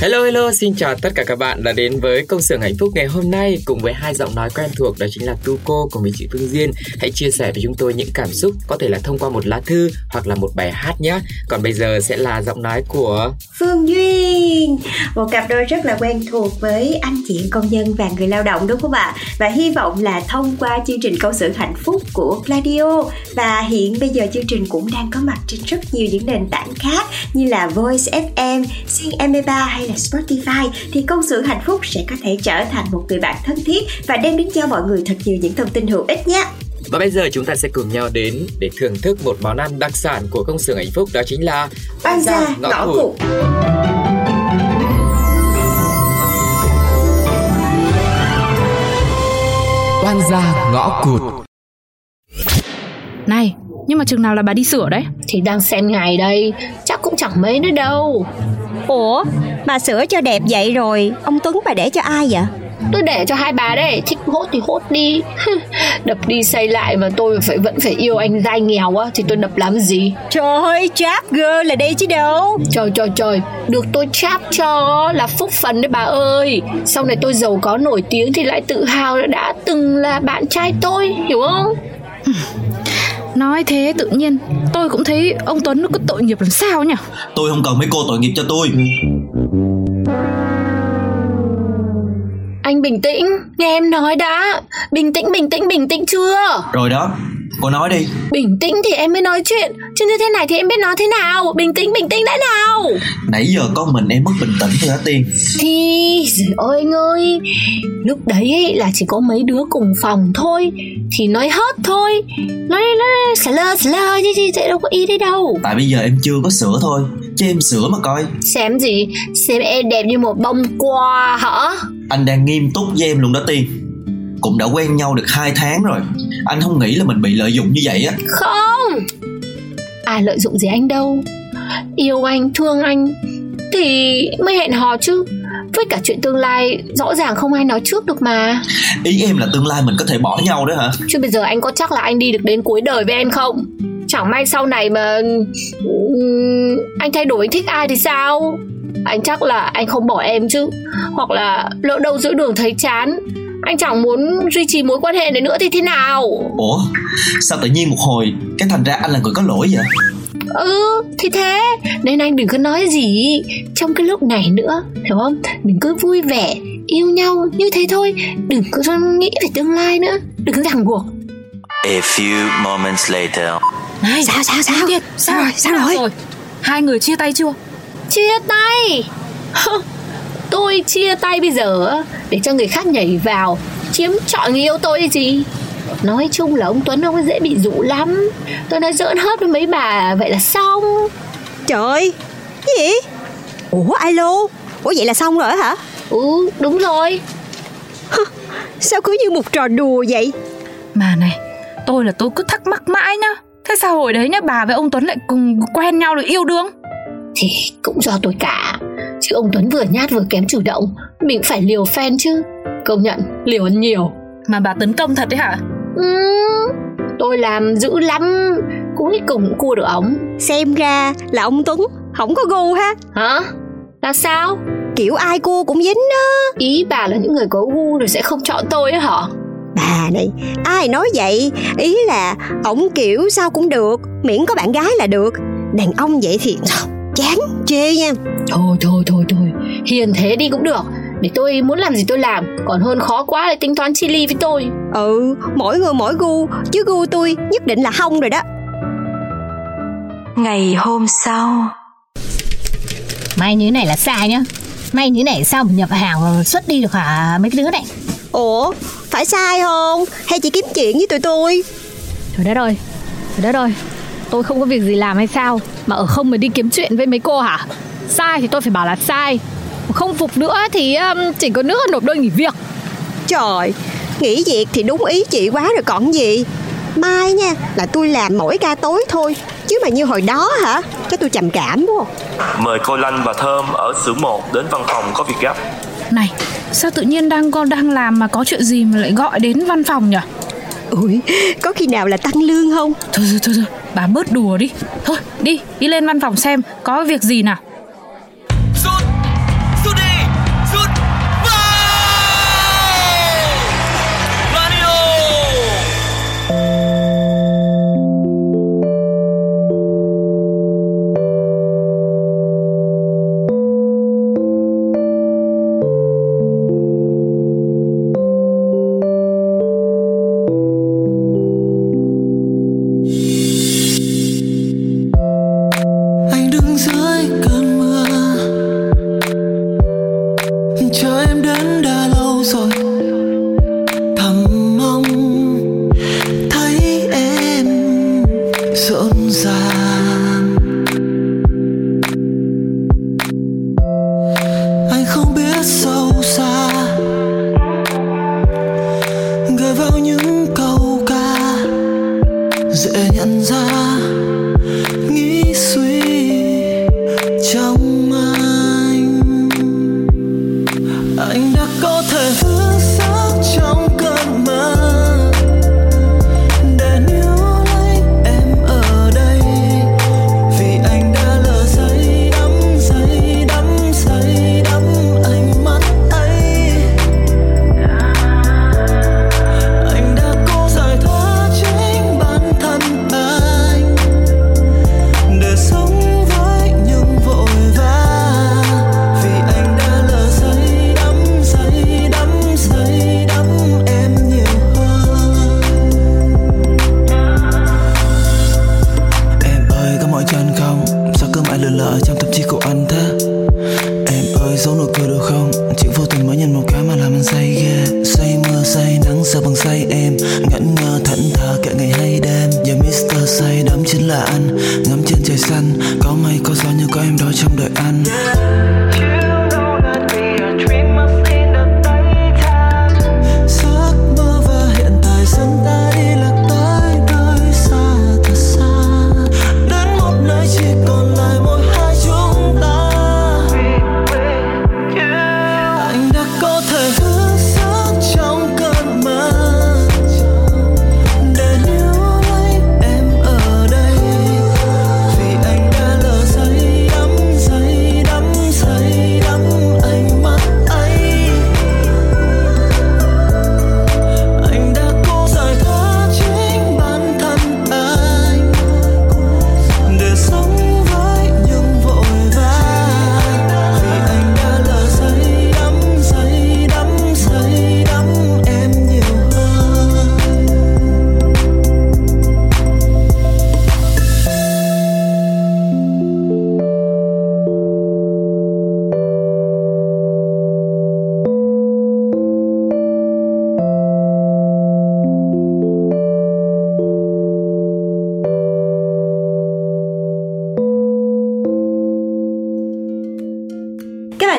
Hello hello, xin chào tất cả các bạn đã đến với công xưởng hạnh phúc ngày hôm nay cùng với hai giọng nói quen thuộc đó chính là Tu cô cùng với chị Phương Duyên. Hãy chia sẻ với chúng tôi những cảm xúc có thể là thông qua một lá thư hoặc là một bài hát nhé. Còn bây giờ sẽ là giọng nói của Phương Duyên Một cặp đôi rất là quen thuộc với anh chị công nhân và người lao động đúng không ạ? Và hy vọng là thông qua chương trình Câu xưởng hạnh phúc của Gladio Và hiện bây giờ chương trình cũng đang có mặt trên rất nhiều những nền tảng khác Như là Voice FM, Sing MP3 hay là Spotify Thì Công sự hạnh phúc sẽ có thể trở thành một người bạn thân thiết Và đem đến cho mọi người thật nhiều những thông tin hữu ích nhé. Và bây giờ chúng ta sẽ cùng nhau đến để thưởng thức một món ăn đặc sản của công xưởng hạnh phúc đó chính là Oan gia ngõ cụt. Oan gia ngõ cụt. Này, nhưng mà chừng nào là bà đi sửa đấy? Thì đang xem ngày đây Chắc cũng chẳng mấy nữa đâu. Ủa, mà sửa cho đẹp vậy rồi Ông Tuấn bà để cho ai vậy? Tôi để cho hai bà đấy Thích hốt thì hốt đi. Đập đi xây lại mà tôi phải vẫn phải yêu anh dai nghèo á Thì tôi đập làm gì? Trời ơi, trap girl là đây chứ đâu. Trời trời trời Được tôi cháp cho là phúc phần đấy bà ơi. Sau này tôi giàu có nổi tiếng Thì lại tự hào đã từng là bạn trai tôi Hiểu không Nói thế tự nhiên. Tôi cũng thấy ông Tuấn nó cứ tội nghiệp làm sao nhỉ? Tôi không cần mấy cô tội nghiệp cho tôi. Anh bình tĩnh Nghe em nói đã. Bình tĩnh bình tĩnh bình tĩnh chưa? Rồi đó Cô nói đi. Bình tĩnh thì em mới nói chuyện. Chứ như thế này thì em biết nói thế nào? Bình tĩnh bình tĩnh đã nào. Nãy giờ có mình em mất bình tĩnh thôi hả Tiên. Thì Trời ơi anh ơi Lúc đấy ấy, là chỉ có mấy đứa cùng phòng thôi. Thì nói hết thôi. Nói nói xả lơ xả lơ chứ chứ chứ đâu có ý đấy đâu. Tại bây giờ em chưa có sửa thôi. Chứ em sửa mà coi. Xem gì? Xem em đẹp như một bông hoa hả? Anh đang nghiêm túc với em luôn đó Tiên Cũng đã quen nhau được 2 tháng rồi. Anh không nghĩ là mình bị lợi dụng như vậy á. Không. Ai lợi dụng gì anh đâu. Yêu anh, thương anh Thì mới hẹn hò chứ. Với cả chuyện tương lai Rõ ràng không ai nói trước được mà. Ý em là tương lai mình có thể bỏ nhau đó hả? Chứ bây giờ anh có chắc là anh đi được đến cuối đời với em không? Chẳng may sau này mà Anh thay đổi anh thích ai thì sao? Anh chắc là anh không bỏ em chứ. Hoặc là lỡ đâu giữa đường thấy chán Anh chẳng muốn duy trì mối quan hệ này nữa thì thế nào? Ủa? Sao tự nhiên một hồi Cái thành ra anh là người có lỗi vậy? Ừ thì thế. Nên anh đừng có nói gì. Trong cái lúc này nữa Hiểu không? Mình cứ vui vẻ Yêu nhau như thế thôi. Đừng có nghĩ về tương lai nữa. Đừng có ràng buộc. A few moments later. Này, Sao, sao, sao? Tiên, Sao rồi, sao Thế nào rồi? Hai người chia tay chưa? Chia tay Tôi chia tay bây giờ Để cho người khác nhảy vào Chiếm trọn người yêu tôi gì Nói chung là ông Tuấn ông ấy dễ bị dụ lắm. Tôi nói giỡn hết với mấy bà Vậy là xong. Trời Cái gì? Ủa alo? Ủa vậy là xong rồi hả? Ừ đúng rồi. Sao cứ như một trò đùa vậy? Mà này, tôi là tôi cứ thắc mắc mãi nhá. Thế sao hồi đấy nhá bà với ông Tuấn lại cùng quen nhau được yêu đương? Thì cũng do tôi cả Chứ ông Tuấn vừa nhát vừa kém chủ động. Mình phải liều fan chứ. Công nhận liều hơn nhiều. Mà bà tấn công thật đấy hả? ừ, Tôi làm dữ lắm. Cuối cùng cũng cua được ống Xem ra là ông Tuấn Không có gu ha. Hả? Là sao? Kiểu ai cua cũng dính đó Ý bà là những người có gu rồi sẽ không chọn tôi á hả? Bà này Ai nói vậy? Ý là ổng kiểu sao cũng được Miễn có bạn gái là được. Đàn ông vậy thì chán chê nha. Thôi thôi thôi thôi. Hiền thế đi cũng được. Để tôi muốn làm gì tôi làm. Còn hơn khó quá để tính toán chi ly với tôi. Ừ mỗi người mỗi gu. Chứ gu tôi nhất định là không rồi đó. Ngày hôm sau. May như thế này là sai nhá. May như thế này sao mà nhập hàng rồi xuất đi được hả mấy cái đứa này? Ủa phải sai không? Hay chỉ kiếm chuyện với tụi tôi? Trời đất ơi Trời đất ơi Tôi không có việc gì làm hay sao? Mà ở không mà đi kiếm chuyện với mấy cô hả? Sai thì tôi phải bảo là sai. Không phục nữa thì um, chỉ có nước nộp đơn nghỉ việc. Trời nghỉ việc thì đúng ý chị quá rồi còn gì. Mai nha là tôi làm mỗi ca tối thôi chứ mà như hồi đó hả? Cho tôi trầm cảm quá. Mời cô Lanh và Thơm ở xưởng 1 đến văn phòng có việc gấp. Này Sao tự nhiên đang con đang làm mà có chuyện gì mà lại gọi đến văn phòng nhỉ ui có khi nào là tăng lương không? Thôi thôi thôi, thôi bà bớt đùa đi. Thôi, đi đi lên văn phòng xem, có việc gì nào?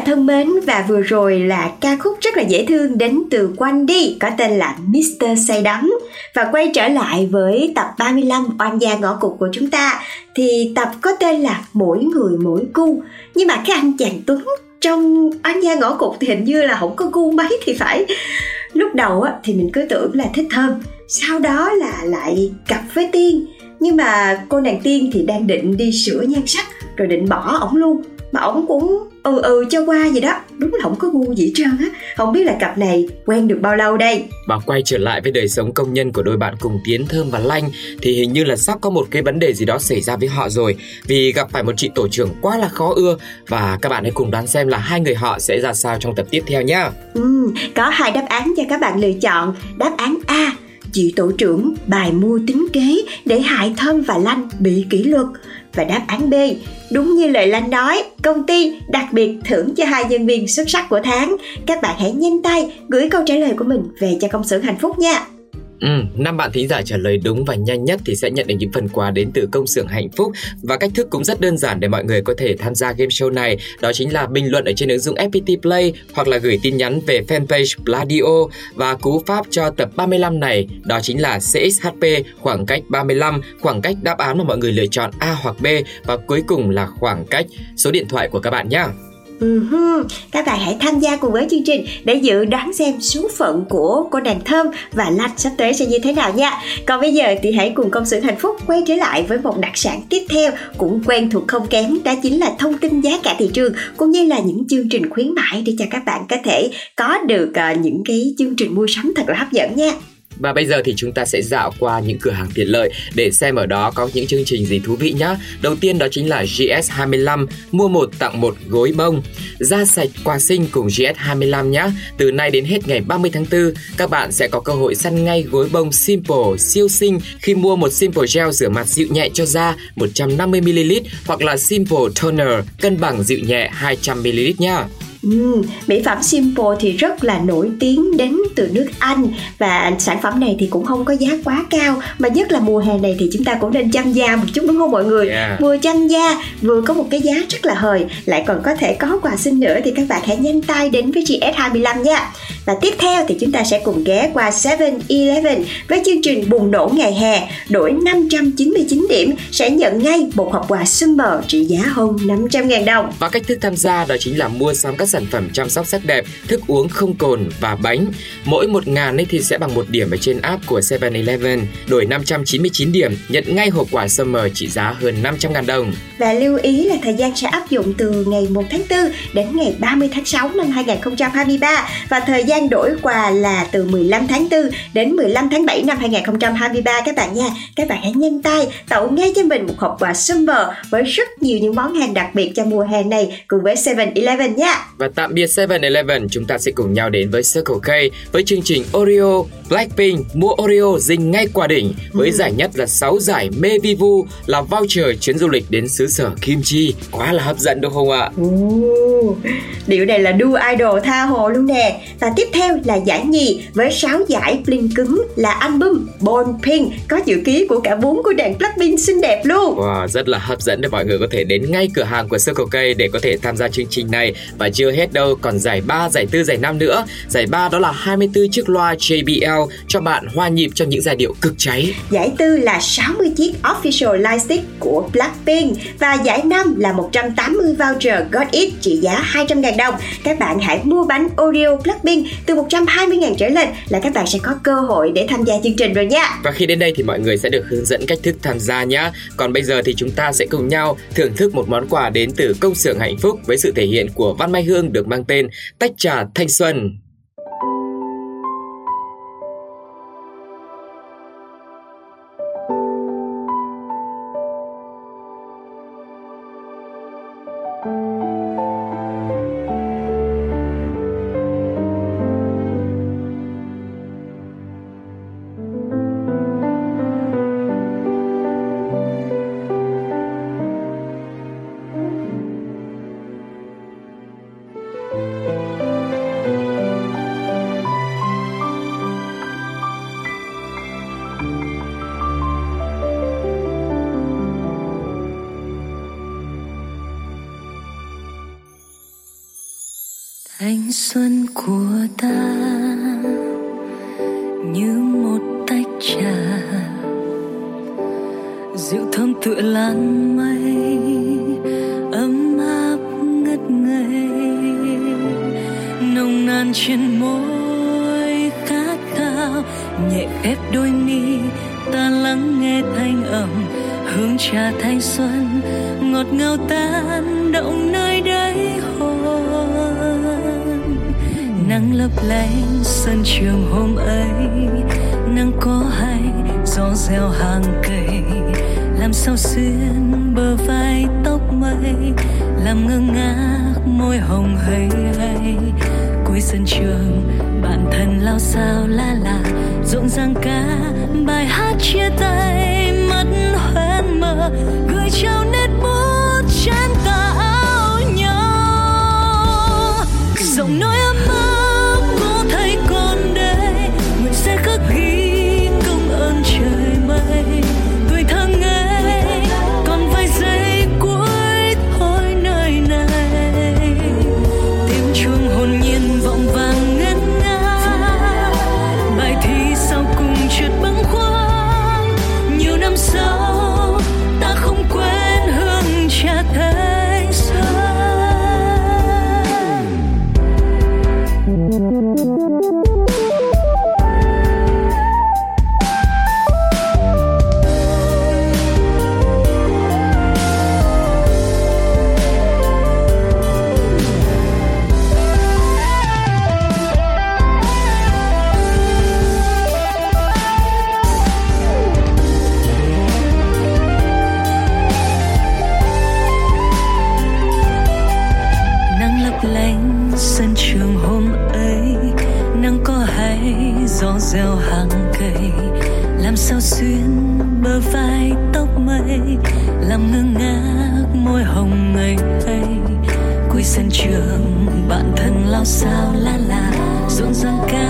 Các thân mến và vừa rồi là ca khúc rất là dễ thương đến từ Wendy có tên là Mr. Say Đắm. Và quay trở lại với tập 35 oan gia ngõ cụt của chúng ta thì tập có tên là mỗi người mỗi cu. Nhưng mà cái anh chàng Tuấn trong oan gia ngõ cụt thì hình như là không có cu mấy thì phải. Lúc đầu á, thì mình cứ tưởng là thích thơm sau đó là lại cặp với tiên. Nhưng mà cô nàng tiên thì đang định đi sửa nhan sắc rồi định bỏ ổng luôn. Mà ổng cũng ừ ừ cho qua vậy đó. Đúng là không có ngu gì trơn á. Không biết là cặp này quen được bao lâu đây? Và quay trở lại với đời sống công nhân của đôi bạn cùng tiến thơm và lanh thì hình như là sắp có một cái vấn đề gì đó xảy ra với họ rồi. Vì gặp phải một chị tổ trưởng quá là khó ưa và các bạn hãy cùng đoán xem là hai người họ sẽ ra sao trong tập tiếp theo nhá. Ừ, có hai đáp án cho các bạn lựa chọn. Đáp án a chị tổ trưởng bài mưu tính kế để hại thơm và lanh bị kỷ luật và đáp án B, đúng như lời Lanh nói, công ty đặc biệt thưởng cho hai nhân viên xuất sắc của tháng. Các bạn hãy nhanh tay gửi câu trả lời của mình về cho công xưởng hạnh phúc nha. Ừ, năm bạn thí giả trả lời đúng và nhanh nhất thì sẽ nhận được những phần quà đến từ công xưởng hạnh phúc. Và cách thức cũng rất đơn giản để mọi người có thể tham gia game show này. Đó chính là bình luận ở trên ứng dụng FPT Play hoặc là gửi tin nhắn về fanpage Pladio. Và cú pháp cho tập 35 này đó chính là CXHP khoảng cách 35 khoảng cách đáp án mà mọi người lựa chọn A hoặc B và cuối cùng là khoảng cách số điện thoại của các bạn nhé. Uh-huh. Các bạn hãy tham gia cùng với chương trình để dự đoán xem số phận của cô nàng thơm và lanh sắp tới sẽ như thế nào nha. Còn bây giờ thì hãy cùng công sự hạnh phúc quay trở lại với một đặc sản tiếp theo cũng quen thuộc không kém đó chính là thông tin giá cả thị trường cũng như là những chương trình khuyến mãi để cho các bạn có thể có được uh, những cái chương trình mua sắm thật là hấp dẫn nha. Và bây giờ thì chúng ta sẽ dạo qua những cửa hàng tiện lợi để xem ở đó có những chương trình gì thú vị nhé. Đầu tiên đó chính là GS25 mua một tặng một gối bông. Da sạch quà sinh cùng GS25 nhé. Từ nay đến hết ngày 30 tháng 4, các bạn sẽ có cơ hội săn ngay gối bông Simple siêu xinh khi mua một Simple Gel rửa mặt dịu nhẹ cho da 150ml hoặc là Simple Toner cân bằng dịu nhẹ 200ml nhé. Ừ, mỹ phẩm Simple thì rất là nổi tiếng đến từ nước Anh. Và sản phẩm này thì cũng không có giá quá cao mà nhất là mùa hè này thì chúng ta cũng nên chăm da một chút đúng không mọi người? Yeah. vừa chăm da vừa có một cái giá rất là hời. Lại còn có thể có quà sinh nữa thì các bạn hãy nhanh tay đến với GS25 nha. Và tiếp theo thì chúng ta sẽ cùng ghé qua 7-Eleven với chương trình bùng nổ ngày hè. Đổi 599 điểm sẽ nhận ngay một hộp quà Summer trị giá hơn 500.000 đồng. Và cách thức tham gia đó chính là mua sắm các sản phẩm chăm sóc sắc đẹp, thức uống không cồn và bánh. Mỗi một ngàn ấy thì sẽ bằng một điểm ở trên app của 7-Eleven. Đổi 599 điểm, nhận ngay hộp quà Summer trị giá hơn 500 ngàn đồng. Và lưu ý là thời gian sẽ áp dụng từ ngày 1 tháng 4 đến ngày 30 tháng 6 năm 2023 và thời gian đổi quà là từ 15 tháng 4 đến 15 tháng 7 năm 2023 các bạn nha. Các bạn hãy nhanh tay tậu ngay cho mình một hộp quà Summer với rất nhiều những món hàng đặc biệt cho mùa hè này cùng với 7-Eleven nha. Và tạm biệt 7-Eleven, chúng ta sẽ cùng nhau đến với Circle K với chương trình Oreo Blackpink mua Oreo dinh ngay quả đỉnh với ừ. giải nhất là 6 giải mê vi vu là voucher chuyến du lịch đến xứ sở Kim Chi. Quá là hấp dẫn đúng không ạ? Ồ, điệu này là đu idol tha hồ luôn nè. Và tiếp theo là giải nhì với 6 giải bling cứng là album Born Pink có chữ ký của cả bốn của đàn Blackpink xinh đẹp luôn. Wow, rất là hấp dẫn để mọi người có thể đến ngay cửa hàng của Circle K để có thể tham gia chương trình này và chưa hết đâu còn giải 3, giải 4, giải 5 nữa. Giải 3 đó là 24 chiếc loa JBL cho bạn hòa nhịp trong những giai điệu cực cháy. Giải tư là 60 chiếc official lightstick của Blackpink và giải 5 là 180 voucher Got It trị giá 200 000 đồng. Các bạn hãy mua bánh Oreo Blackpink từ 120 000 trở lên là các bạn sẽ có cơ hội để tham gia chương trình rồi nha. Và khi đến đây thì mọi người sẽ được hướng dẫn cách thức tham gia nhé. Còn bây giờ thì chúng ta sẽ cùng nhau thưởng thức một món quà đến từ công xưởng hạnh phúc với sự thể hiện của Văn Mai Hương được mang tên Tách trà thanh xuân. hoa thanh xuân, ngọt ngào tan động nơi đáy hồn nắng lấp lánh sân trường hôm ấy, nắng có hay, gió reo hàng cây làm sao xuyên bờ vai tóc mây, làm ngơ ngác môi hồng hơi hay cuối sân trường, bạn thân lao sao la là rộn ràng cả bài hát chia tay gửi trao nét bút trên tà áo nhau. Giọng nói sao la la rộn ràng ca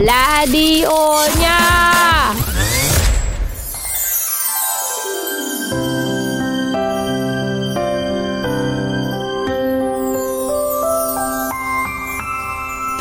la đi ô nha.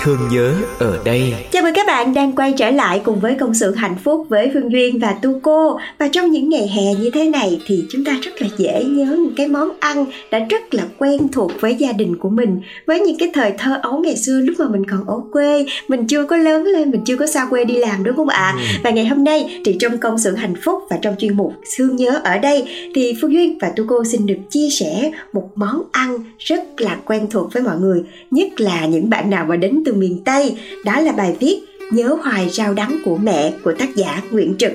Thương nhớ ở đây. Chào mừng các bạn đang quay trở lại cùng với công sự hạnh phúc với Phương Duyên và Tu Cô. Và trong những ngày hè như thế này thì chúng ta rất là dễ nhớ những cái món ăn đã rất là quen thuộc với gia đình của mình. Với những cái thời thơ ấu ngày xưa lúc mà mình còn ở quê Mình chưa có lớn lên, mình chưa có xa quê đi làm đúng không ạ? Và ngày hôm nay thì trong công sự hạnh phúc và trong chuyên mục Thương nhớ ở đây Thì Phương Duyên và Tu Cô xin được chia sẻ một món ăn rất là quen thuộc với mọi người Nhất là những bạn nào mà đến từ miền Tây Đó là bài viết Nhớ hoài rau đắng của mẹ của tác giả Nguyễn Trực.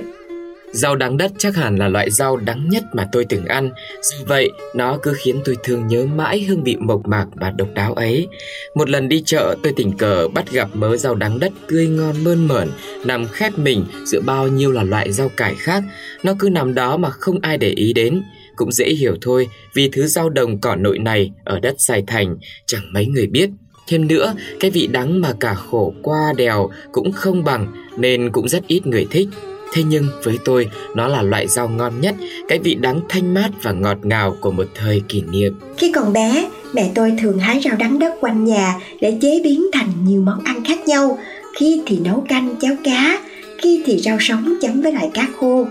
Rau đắng đất chắc hẳn là loại rau đắng nhất mà tôi từng ăn. Dù vậy, nó cứ khiến tôi thương nhớ mãi hương vị mộc mạc và độc đáo ấy. Một lần đi chợ tôi tình cờ bắt gặp mớ rau đắng đất tươi ngon mơn mởn Nằm khép mình giữa bao nhiêu là loại rau cải khác. Nó cứ nằm đó mà không ai để ý đến. Cũng dễ hiểu thôi vì thứ rau đồng cỏ nội này ở đất Sài Thành chẳng mấy người biết. Thêm nữa, cái vị đắng mà cả khổ qua đèo cũng không bằng nên cũng rất ít người thích. Thế nhưng với tôi, nó là loại rau ngon nhất, cái vị đắng thanh mát và ngọt ngào của một thời kỷ niệm. Khi còn bé, mẹ tôi thường hái rau đắng đất quanh nhà để chế biến thành nhiều món ăn khác nhau. Khi thì nấu canh cháo cá, khi thì rau sống chấm với lại cá khô.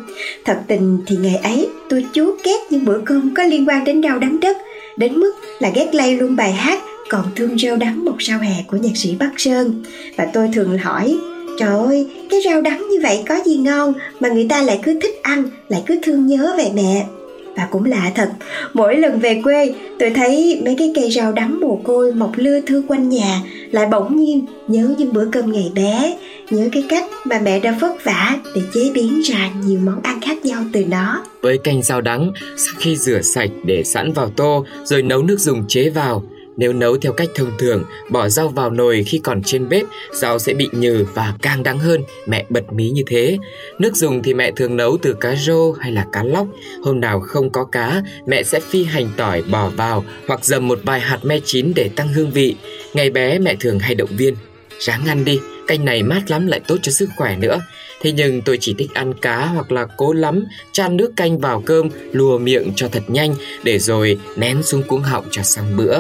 Thật tình thì ngày ấy tôi chúa ghét những bữa cơm có liên quan đến rau đắng đất, đến mức là ghét lay luôn bài hát còn thương rau đắng một sao hè của nhạc sĩ Bắc Sơn. Và tôi thường hỏi Trời ơi, cái rau đắng như vậy có gì ngon mà người ta lại cứ thích ăn, lại cứ thương nhớ về mẹ. Và cũng lạ thật, mỗi lần về quê tôi thấy mấy cái cây rau đắng mồ côi mọc lưa thưa quanh nhà lại bỗng nhiên nhớ những bữa cơm ngày bé, nhớ cái cách mà mẹ đã vất vả để chế biến ra nhiều món ăn khác nhau từ nó. Với canh rau đắng, sau khi rửa sạch để sẵn vào tô rồi nấu nước dùng chế vào, nếu nấu theo cách thông thường, bỏ rau vào nồi khi còn trên bếp, rau sẽ bị nhừ và càng đắng hơn, mẹ bật mí như thế. Nước dùng thì mẹ thường nấu từ cá rô hay là cá lóc. Hôm nào không có cá, mẹ sẽ phi hành tỏi bỏ vào hoặc dầm một vài hạt me chín để tăng hương vị. Ngày bé mẹ thường hay động viên, ráng ăn đi, canh này mát lắm lại tốt cho sức khỏe nữa. Thế nhưng tôi chỉ thích ăn cá hoặc là cố lắm chan nước canh vào cơm lùa miệng cho thật nhanh để rồi nén xuống cuống họng cho xong bữa.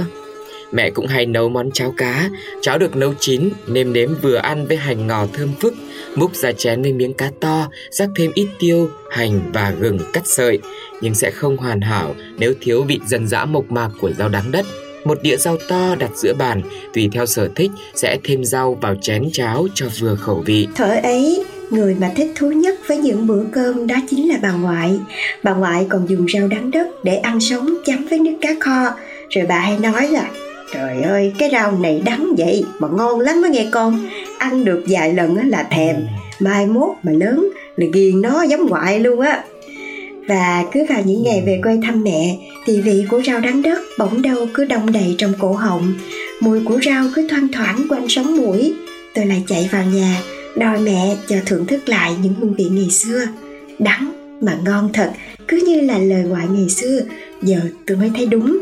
Mẹ cũng hay nấu món cháo cá. Cháo được nấu chín Nêm nếm vừa ăn với hành ngò thơm phức Múc ra chén với miếng cá to Rắc thêm ít tiêu, hành và gừng cắt sợi. Nhưng sẽ không hoàn hảo Nếu thiếu vị dân dã mộc mạc của rau đắng đất. Một đĩa rau to đặt giữa bàn tùy theo sở thích sẽ thêm rau vào chén cháo cho vừa khẩu vị. Thở ấy người mà thích thú nhất với những bữa cơm đó chính là bà ngoại. Bà ngoại còn dùng rau đắng đất để ăn sống chấm với nước cá kho. Rồi bà hay nói là Trời ơi, cái rau này đắng vậy mà ngon lắm á nghe con. Ăn được vài lần là thèm. Mai mốt mà lớn là ghiền nó giống ngoại luôn á. Và cứ vào những ngày về quê thăm mẹ Thì vị của rau đắng đất bỗng đâu cứ đông đầy trong cổ họng. Mùi của rau cứ thoang thoảng quanh sống mũi. Tôi lại chạy vào nhà Đòi mẹ cho thưởng thức lại những hương vị ngày xưa. Đắng mà ngon thật Cứ như là lời ngoại ngày xưa. Giờ tôi mới thấy đúng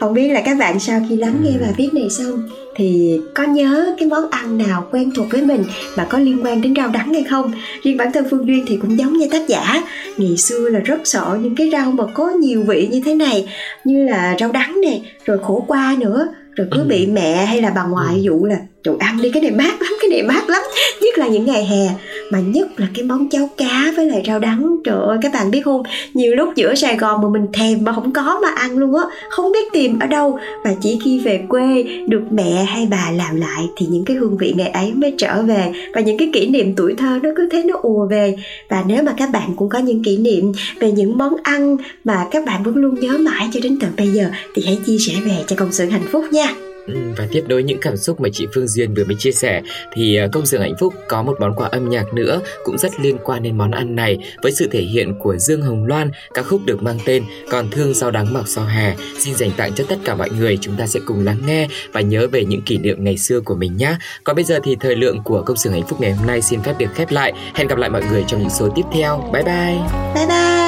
không biết là các bạn sau khi lắng nghe bài viết này xong thì có nhớ cái món ăn nào quen thuộc với mình mà có liên quan đến rau đắng hay không? Riêng bản thân phương duyên thì cũng giống như tác giả ngày xưa là rất sợ những cái rau mà có nhiều vị như thế này như là rau đắng nè rồi khổ qua nữa rồi cứ bị mẹ hay là bà ngoại dụ là đồ ăn đi, cái này mát lắm, cái này mát lắm. Nhất là những ngày hè, mà nhất là cái món cháo cá với lại rau đắng. Trời ơi, các bạn biết không? Nhiều lúc giữa sài gòn mà mình thèm mà không có mà ăn luôn á. Không biết tìm ở đâu và chỉ khi về quê được mẹ hay bà làm lại thì những cái hương vị ngày ấy mới trở về. Và những cái kỷ niệm tuổi thơ nó cứ thế nó ùa về. Và nếu mà các bạn cũng có những kỷ niệm về những món ăn mà các bạn vẫn luôn nhớ mãi cho đến tận bây giờ thì hãy chia sẻ về cho công sự hạnh phúc nha. Ừ, và tiếp nối những cảm xúc mà chị Phương Duyên vừa mới chia sẻ, thì ờ, công dường hạnh phúc có một món quà âm nhạc nữa cũng rất liên quan đến món ăn này với sự thể hiện của Dương Hồng Loan, ca khúc được mang tên còn thương rau đắng mọc sau hè. Xin dành tặng cho tất cả mọi người, chúng ta sẽ cùng lắng nghe và nhớ về những kỷ niệm ngày xưa của mình nhé còn bây giờ thì thời lượng của công dường hạnh phúc ngày hôm nay xin phép được khép lại. Hẹn gặp lại mọi người trong những số tiếp theo. Bye bye. Bye bye.